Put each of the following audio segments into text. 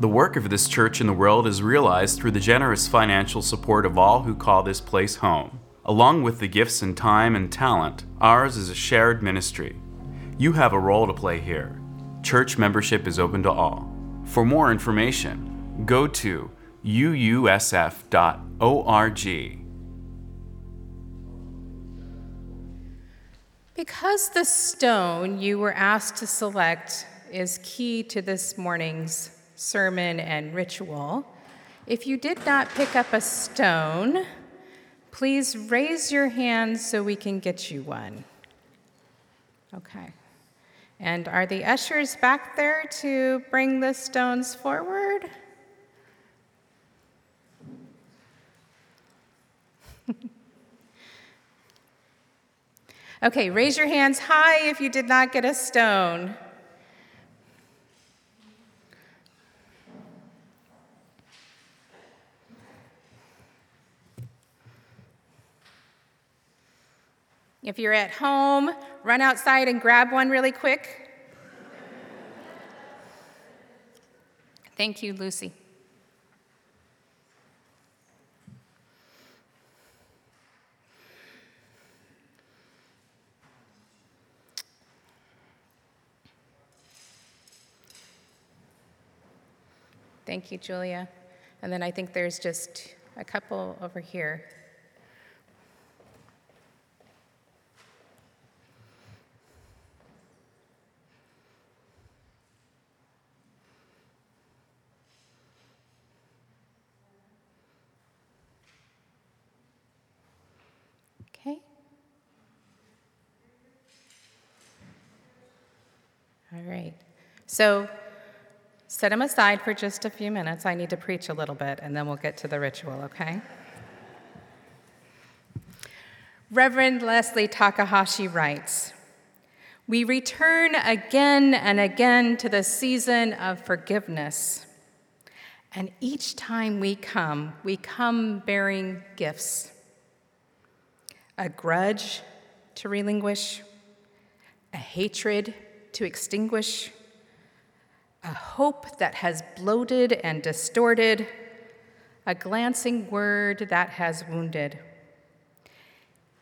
The work of this church in the world is realized through the generous financial support of all who call this place home. Along with the gifts and time and talent, ours is a shared ministry. You have a role to play here. Church membership is open to all. For more information, go to uusf.org. Because the stone you were asked to select is key to this morning's sermon and ritual, if you did not pick up a stone, please raise your hand so we can get you one. Okay. And are the ushers back there to bring the stones forward? okay, raise your hands high if you did not get a stone. If you're at home, run outside and grab one really quick. Thank you, Lucy. Thank you, Julia. And then I think there's just a couple over here. Okay. All right. So set them aside for just a few minutes. I need to preach a little bit, and then we'll get to the ritual, okay? Reverend Leslie Takahashi writes We return again and again to the season of forgiveness. And each time we come, we come bearing gifts a grudge to relinquish, a hatred to extinguish, a hope that has bloated and distorted, a glancing word that has wounded.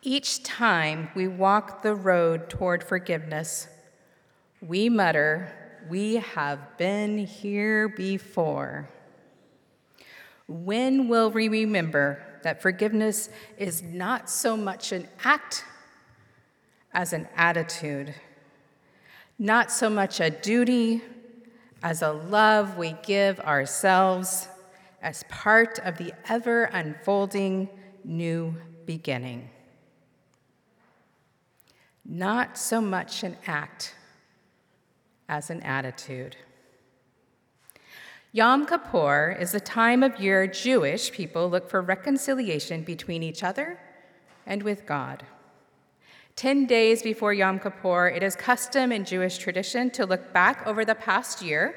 Each time we walk the road toward forgiveness, we mutter, We have been here before. When will we remember that forgiveness is not so much an act as an attitude, not so much a duty as a love we give ourselves as part of the ever unfolding new beginning. Not so much an act as an attitude. Yom Kippur is the time of year Jewish people look for reconciliation between each other and with God. Ten days before Yom Kippur, it is custom in Jewish tradition to look back over the past year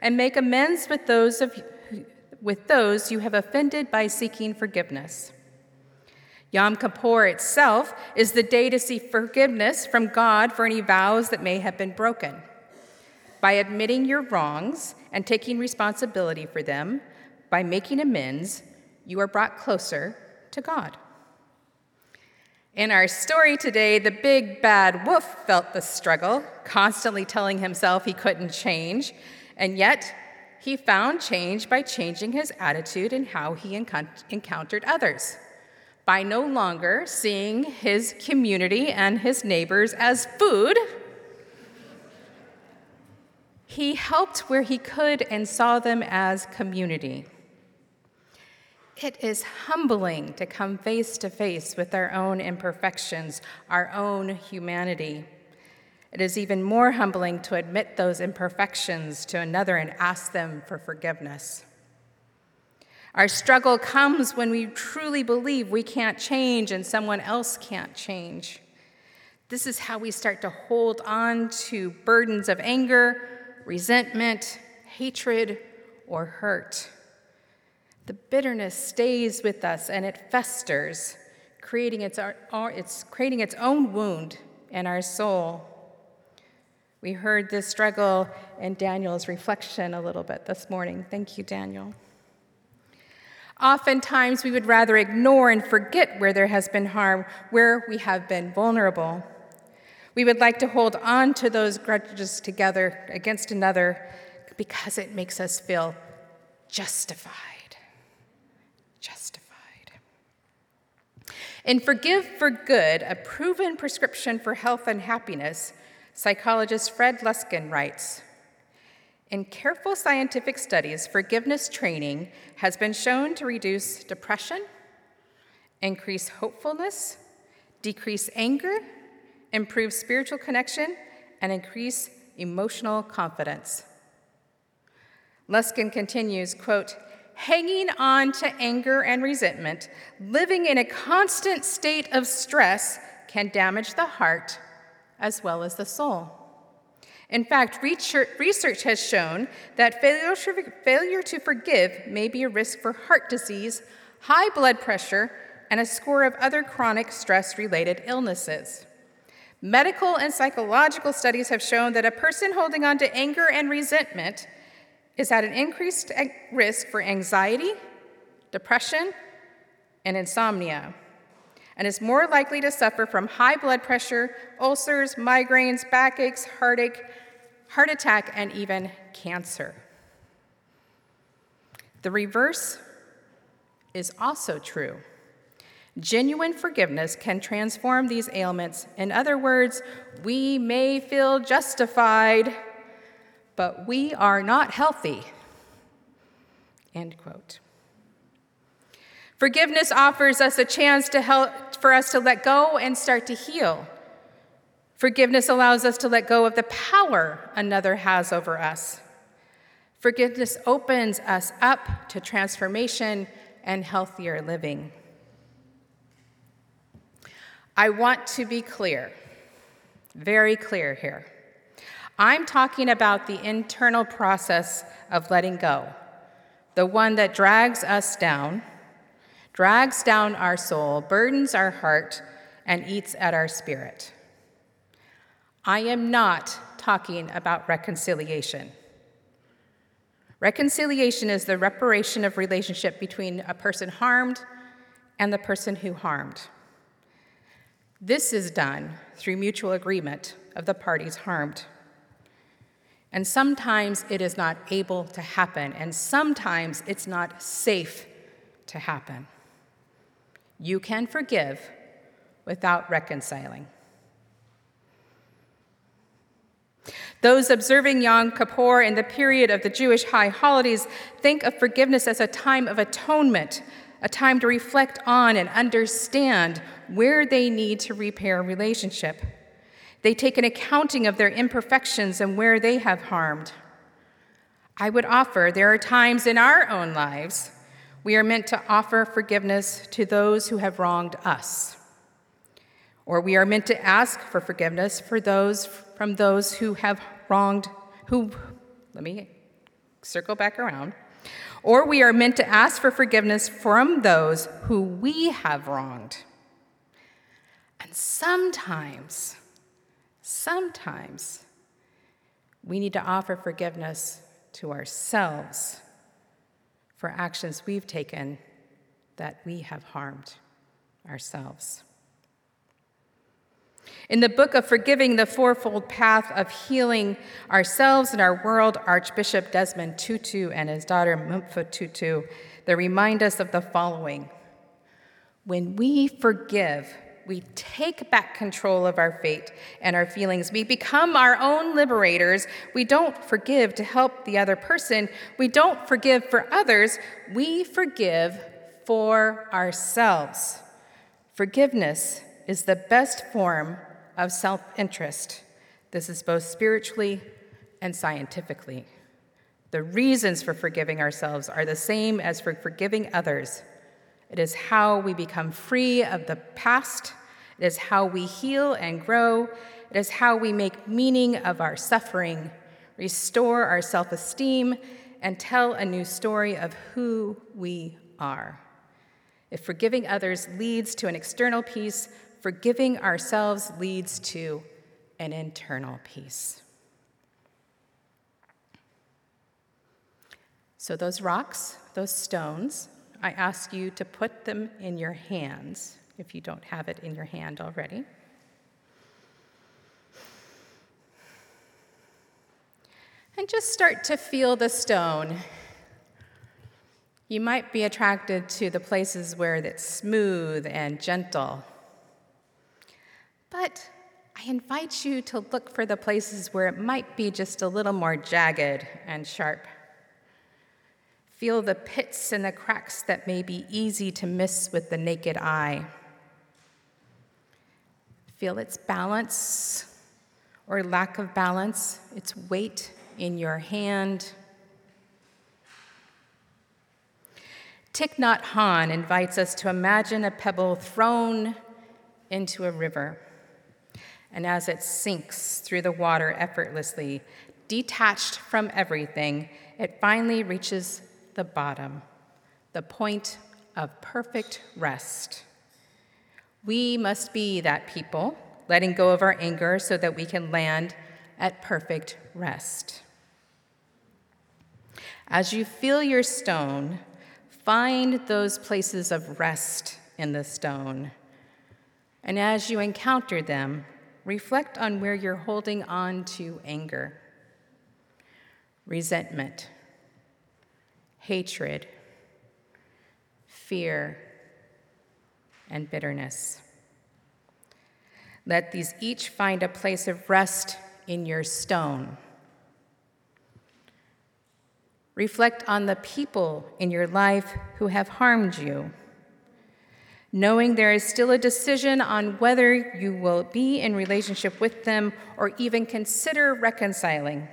and make amends with those, of, with those you have offended by seeking forgiveness. Yom Kippur itself is the day to seek forgiveness from God for any vows that may have been broken. By admitting your wrongs and taking responsibility for them, by making amends, you are brought closer to God. In our story today, the big bad wolf felt the struggle, constantly telling himself he couldn't change, and yet he found change by changing his attitude and how he encountered others. By no longer seeing his community and his neighbors as food, he helped where he could and saw them as community. It is humbling to come face to face with our own imperfections, our own humanity. It is even more humbling to admit those imperfections to another and ask them for forgiveness. Our struggle comes when we truly believe we can't change and someone else can't change. This is how we start to hold on to burdens of anger, resentment, hatred, or hurt. The bitterness stays with us and it festers, creating its, it's creating its own wound in our soul. We heard this struggle in Daniel's reflection a little bit this morning. Thank you, Daniel. Oftentimes, we would rather ignore and forget where there has been harm, where we have been vulnerable. We would like to hold on to those grudges together against another because it makes us feel justified. Justified. In Forgive for Good, a proven prescription for health and happiness, psychologist Fred Luskin writes in careful scientific studies, forgiveness training has been shown to reduce depression, increase hopefulness, decrease anger, improve spiritual connection, and increase emotional confidence. Luskin continues, quote, hanging on to anger and resentment, living in a constant state of stress can damage the heart as well as the soul. In fact, research has shown that failure to forgive may be a risk for heart disease, high blood pressure, and a score of other chronic stress related illnesses. Medical and psychological studies have shown that a person holding on to anger and resentment is at an increased risk for anxiety, depression, and insomnia, and is more likely to suffer from high blood pressure, ulcers, migraines, backaches, heartache, heart attack, and even cancer. The reverse is also true. Genuine forgiveness can transform these ailments. In other words, we may feel justified, but we are not healthy. End quote. Forgiveness offers us a chance to help for us to let go and start to heal. Forgiveness allows us to let go of the power another has over us. Forgiveness opens us up to transformation and healthier living. I want to be clear, very clear here. I'm talking about the internal process of letting go, the one that drags us down, drags down our soul, burdens our heart, and eats at our spirit. I am not talking about reconciliation. Reconciliation is the reparation of relationship between a person harmed and the person who harmed. This is done through mutual agreement of the parties harmed. And sometimes it is not able to happen, and sometimes it's not safe to happen. You can forgive without reconciling. Those observing Yom Kippur in the period of the Jewish high holidays think of forgiveness as a time of atonement, a time to reflect on and understand where they need to repair a relationship. They take an accounting of their imperfections and where they have harmed. I would offer there are times in our own lives we are meant to offer forgiveness to those who have wronged us. Or we are meant to ask for forgiveness for those from those who have wronged, who, let me circle back around. Or we are meant to ask for forgiveness from those who we have wronged. And sometimes, sometimes, we need to offer forgiveness to ourselves for actions we've taken that we have harmed ourselves. In the book of Forgiving the Fourfold Path of Healing Ourselves and Our World, Archbishop Desmond Tutu and his daughter Mpho Tutu, they remind us of the following When we forgive, we take back control of our fate and our feelings. We become our own liberators. We don't forgive to help the other person. We don't forgive for others. We forgive for ourselves. Forgiveness is the best form of self interest. This is both spiritually and scientifically. The reasons for forgiving ourselves are the same as for forgiving others. It is how we become free of the past. It is how we heal and grow. It is how we make meaning of our suffering, restore our self esteem, and tell a new story of who we are. If forgiving others leads to an external peace, forgiving ourselves leads to an internal peace. So, those rocks, those stones, I ask you to put them in your hands if you don't have it in your hand already. And just start to feel the stone. You might be attracted to the places where it's smooth and gentle. But I invite you to look for the places where it might be just a little more jagged and sharp. Feel the pits and the cracks that may be easy to miss with the naked eye. Feel its balance or lack of balance, its weight in your hand. Thich Nhat Hanh invites us to imagine a pebble thrown into a river. And as it sinks through the water effortlessly, detached from everything, it finally reaches the bottom, the point of perfect rest. We must be that people, letting go of our anger so that we can land at perfect rest. As you feel your stone, find those places of rest in the stone. And as you encounter them, reflect on where you're holding on to anger, resentment, hatred, fear, and bitterness. Let these each find a place of rest in your stone. Reflect on the people in your life who have harmed you, knowing there is still a decision on whether you will be in relationship with them or even consider reconciling.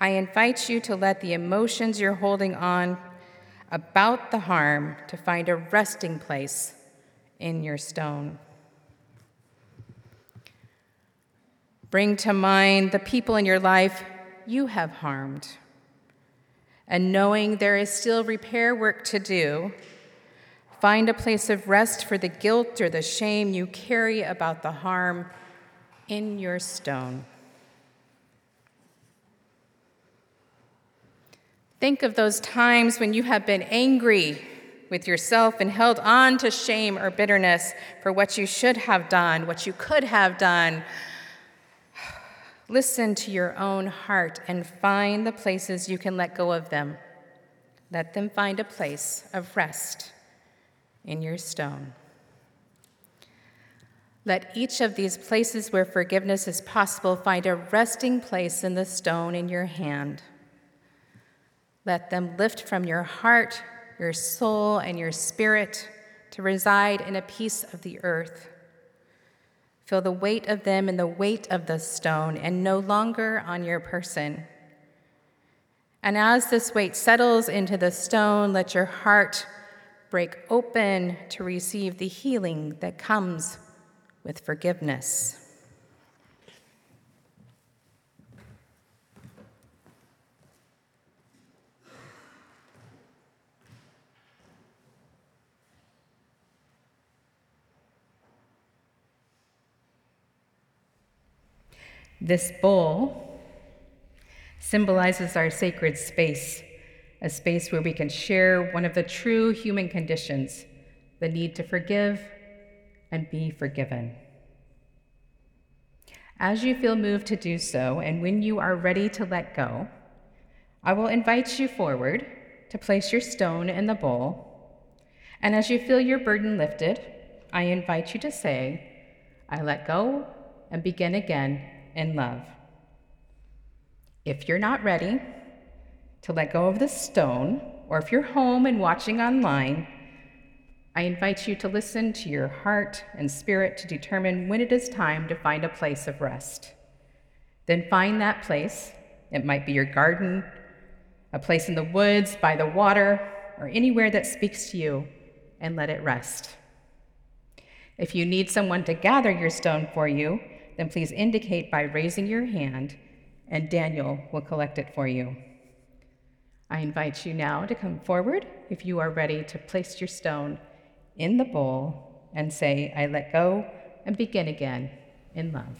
I invite you to let the emotions you're holding on about the harm to find a resting place in your stone. Bring to mind the people in your life you have harmed. And knowing there is still repair work to do, find a place of rest for the guilt or the shame you carry about the harm in your stone. Think of those times when you have been angry with yourself and held on to shame or bitterness for what you should have done, what you could have done. Listen to your own heart and find the places you can let go of them. Let them find a place of rest in your stone. Let each of these places where forgiveness is possible find a resting place in the stone in your hand. Let them lift from your heart, your soul, and your spirit to reside in a piece of the earth. Feel the weight of them and the weight of the stone and no longer on your person. And as this weight settles into the stone, let your heart break open to receive the healing that comes with forgiveness. This bowl symbolizes our sacred space, a space where we can share one of the true human conditions the need to forgive and be forgiven. As you feel moved to do so, and when you are ready to let go, I will invite you forward to place your stone in the bowl. And as you feel your burden lifted, I invite you to say, I let go and begin again in love. If you're not ready to let go of the stone, or if you're home and watching online, I invite you to listen to your heart and spirit to determine when it is time to find a place of rest. Then find that place. It might be your garden, a place in the woods, by the water, or anywhere that speaks to you, and let it rest. If you need someone to gather your stone for you, then please indicate by raising your hand, and Daniel will collect it for you. I invite you now to come forward if you are ready to place your stone in the bowl and say, I let go and begin again in love.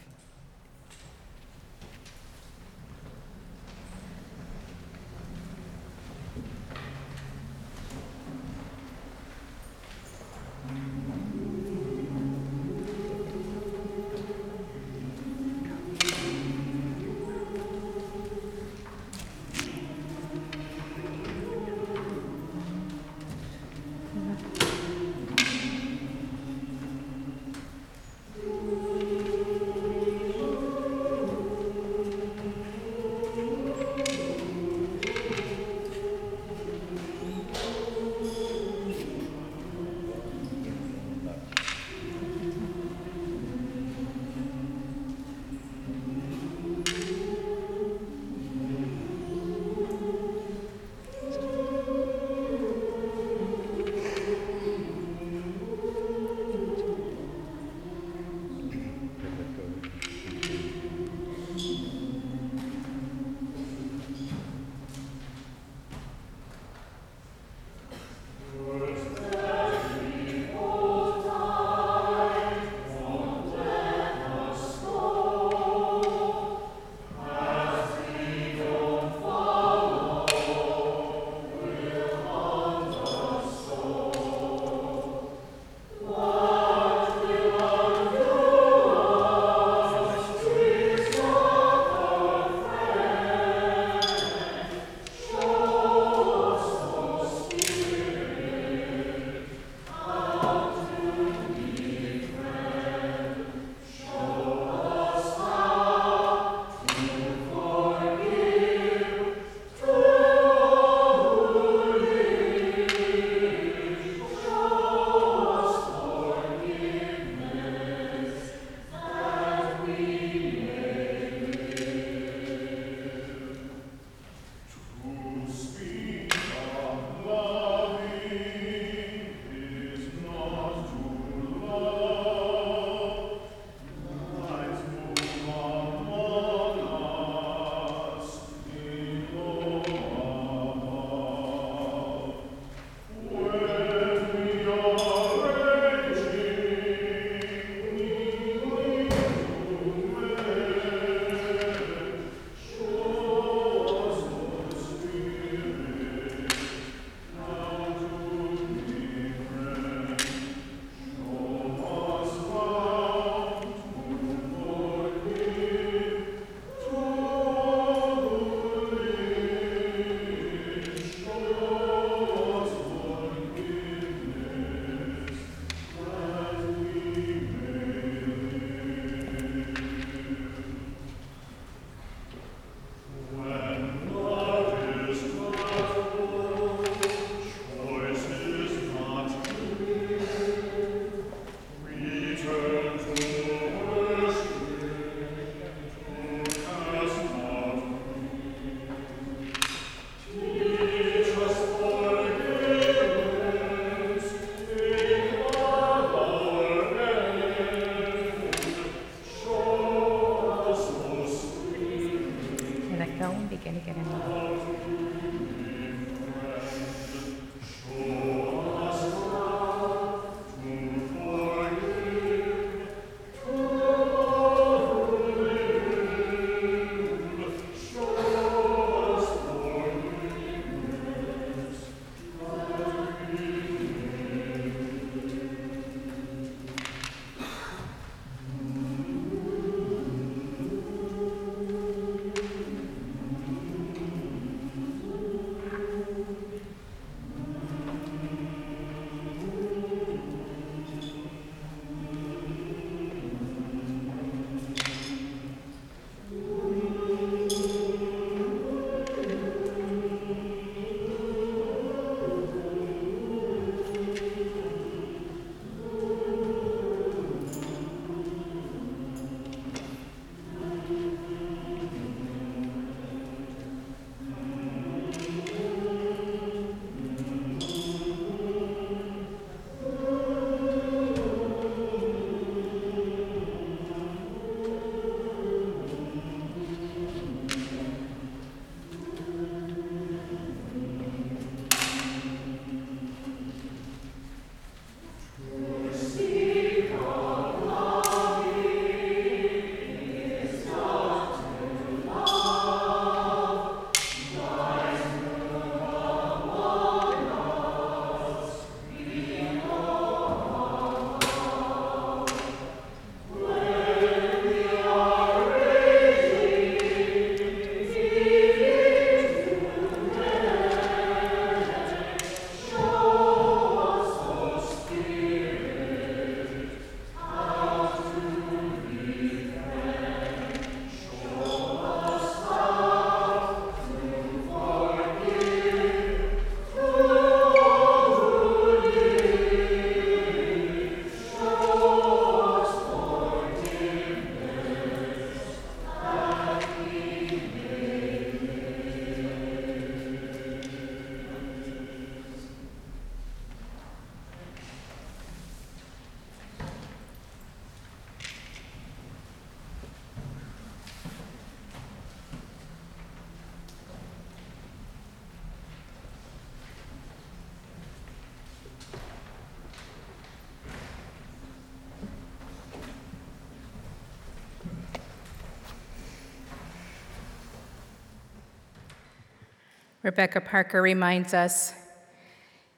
Rebecca Parker reminds us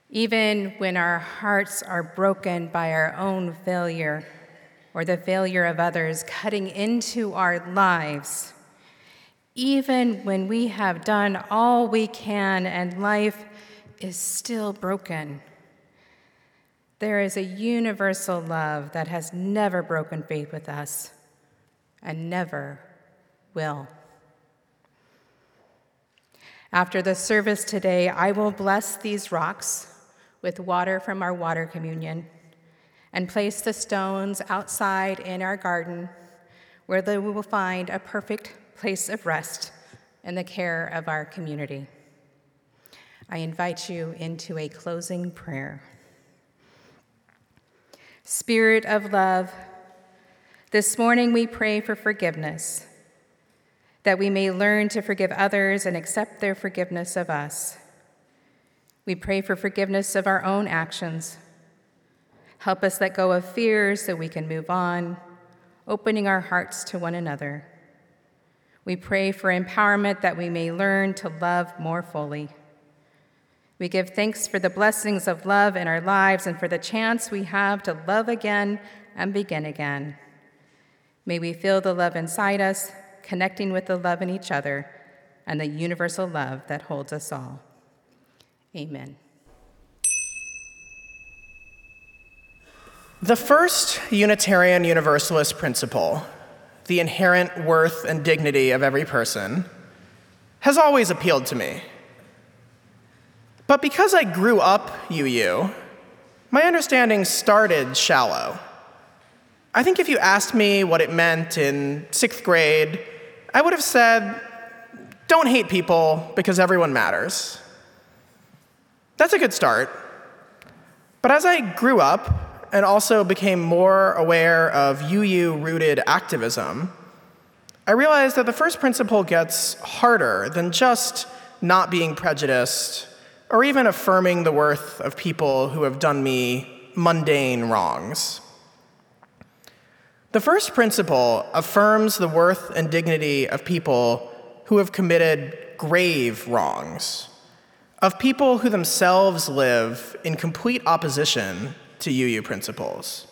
even when our hearts are broken by our own failure or the failure of others cutting into our lives, even when we have done all we can and life is still broken, there is a universal love that has never broken faith with us and never will. After the service today, I will bless these rocks with water from our water communion and place the stones outside in our garden where they will find a perfect place of rest in the care of our community. I invite you into a closing prayer. Spirit of love, this morning we pray for forgiveness that we may learn to forgive others and accept their forgiveness of us. We pray for forgiveness of our own actions. Help us let go of fears so we can move on, opening our hearts to one another. We pray for empowerment that we may learn to love more fully. We give thanks for the blessings of love in our lives and for the chance we have to love again and begin again. May we feel the love inside us connecting with the love in each other and the universal love that holds us all. Amen. The first Unitarian Universalist principle, the inherent worth and dignity of every person, has always appealed to me. But because I grew up UU, my understanding started shallow. I think if you asked me what it meant in sixth grade I would have said, don't hate people because everyone matters. That's a good start. But as I grew up and also became more aware of UU rooted activism, I realized that the first principle gets harder than just not being prejudiced or even affirming the worth of people who have done me mundane wrongs. The first principle affirms the worth and dignity of people who have committed grave wrongs, of people who themselves live in complete opposition to UU principles.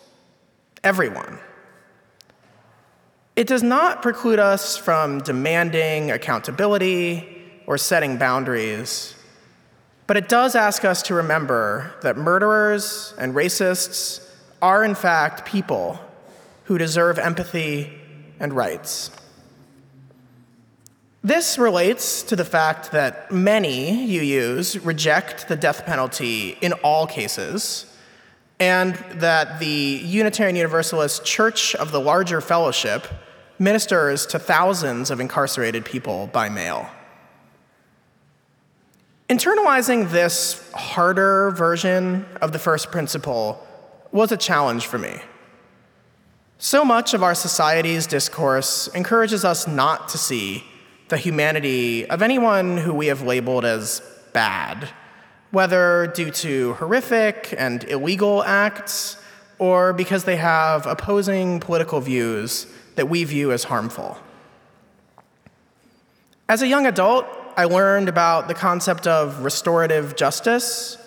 Everyone. It does not preclude us from demanding accountability or setting boundaries, but it does ask us to remember that murderers and racists are, in fact, people who deserve empathy and rights. This relates to the fact that many UUs reject the death penalty in all cases, and that the Unitarian Universalist Church of the Larger Fellowship ministers to thousands of incarcerated people by mail. Internalizing this harder version of the first principle was a challenge for me. So much of our society's discourse encourages us not to see the humanity of anyone who we have labeled as bad, whether due to horrific and illegal acts or because they have opposing political views that we view as harmful. As a young adult, I learned about the concept of restorative justice,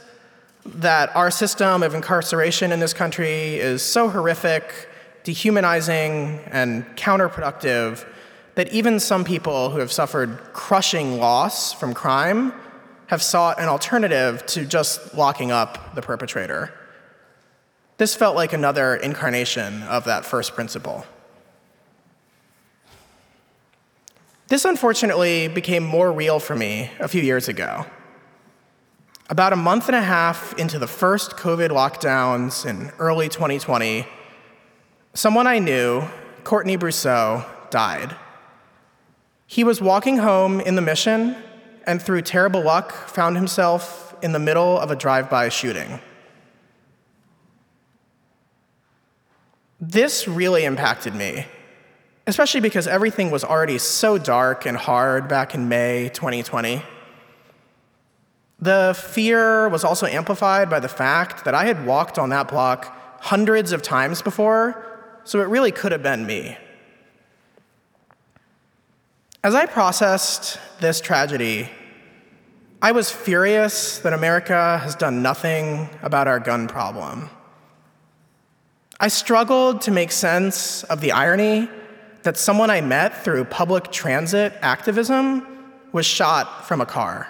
that our system of incarceration in this country is so horrific, dehumanizing, and counterproductive that even some people who have suffered crushing loss from crime have sought an alternative to just locking up the perpetrator. This felt like another incarnation of that first principle. This unfortunately became more real for me a few years ago. About a month and a half into the first COVID lockdowns in early 2020, someone I knew, Courtney Brousseau, died. He was walking home in the mission and, through terrible luck, found himself in the middle of a drive by shooting. This really impacted me especially because everything was already so dark and hard back in May 2020. The fear was also amplified by the fact that I had walked on that block hundreds of times before, so it really could have been me. As I processed this tragedy, I was furious that America has done nothing about our gun problem. I struggled to make sense of the irony that someone I met through public transit activism was shot from a car.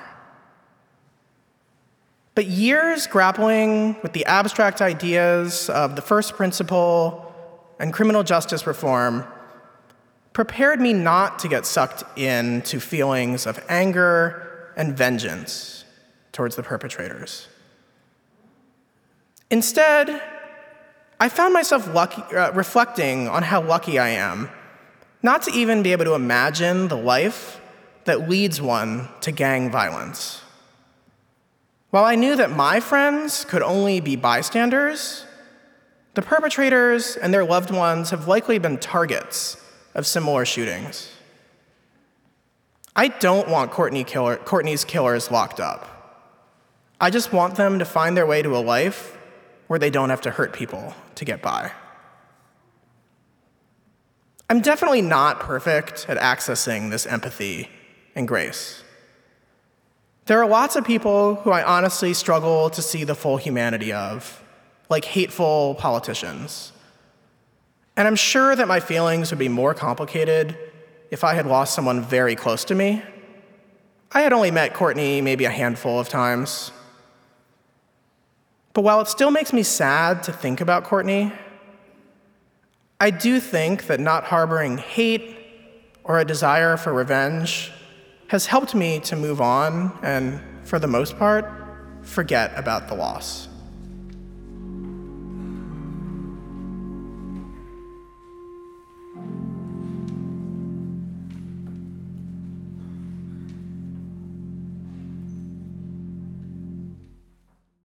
But years grappling with the abstract ideas of the first principle and criminal justice reform prepared me not to get sucked into feelings of anger and vengeance towards the perpetrators. Instead, I found myself lucky, uh, reflecting on how lucky I am not to even be able to imagine the life that leads one to gang violence. While I knew that my friends could only be bystanders, the perpetrators and their loved ones have likely been targets of similar shootings. I don't want Courtney killer, Courtney's killers locked up. I just want them to find their way to a life where they don't have to hurt people to get by. I'm definitely not perfect at accessing this empathy and grace. There are lots of people who I honestly struggle to see the full humanity of, like hateful politicians. And I'm sure that my feelings would be more complicated if I had lost someone very close to me. I had only met Courtney maybe a handful of times. But while it still makes me sad to think about Courtney, I do think that not harboring hate or a desire for revenge has helped me to move on and, for the most part, forget about the loss.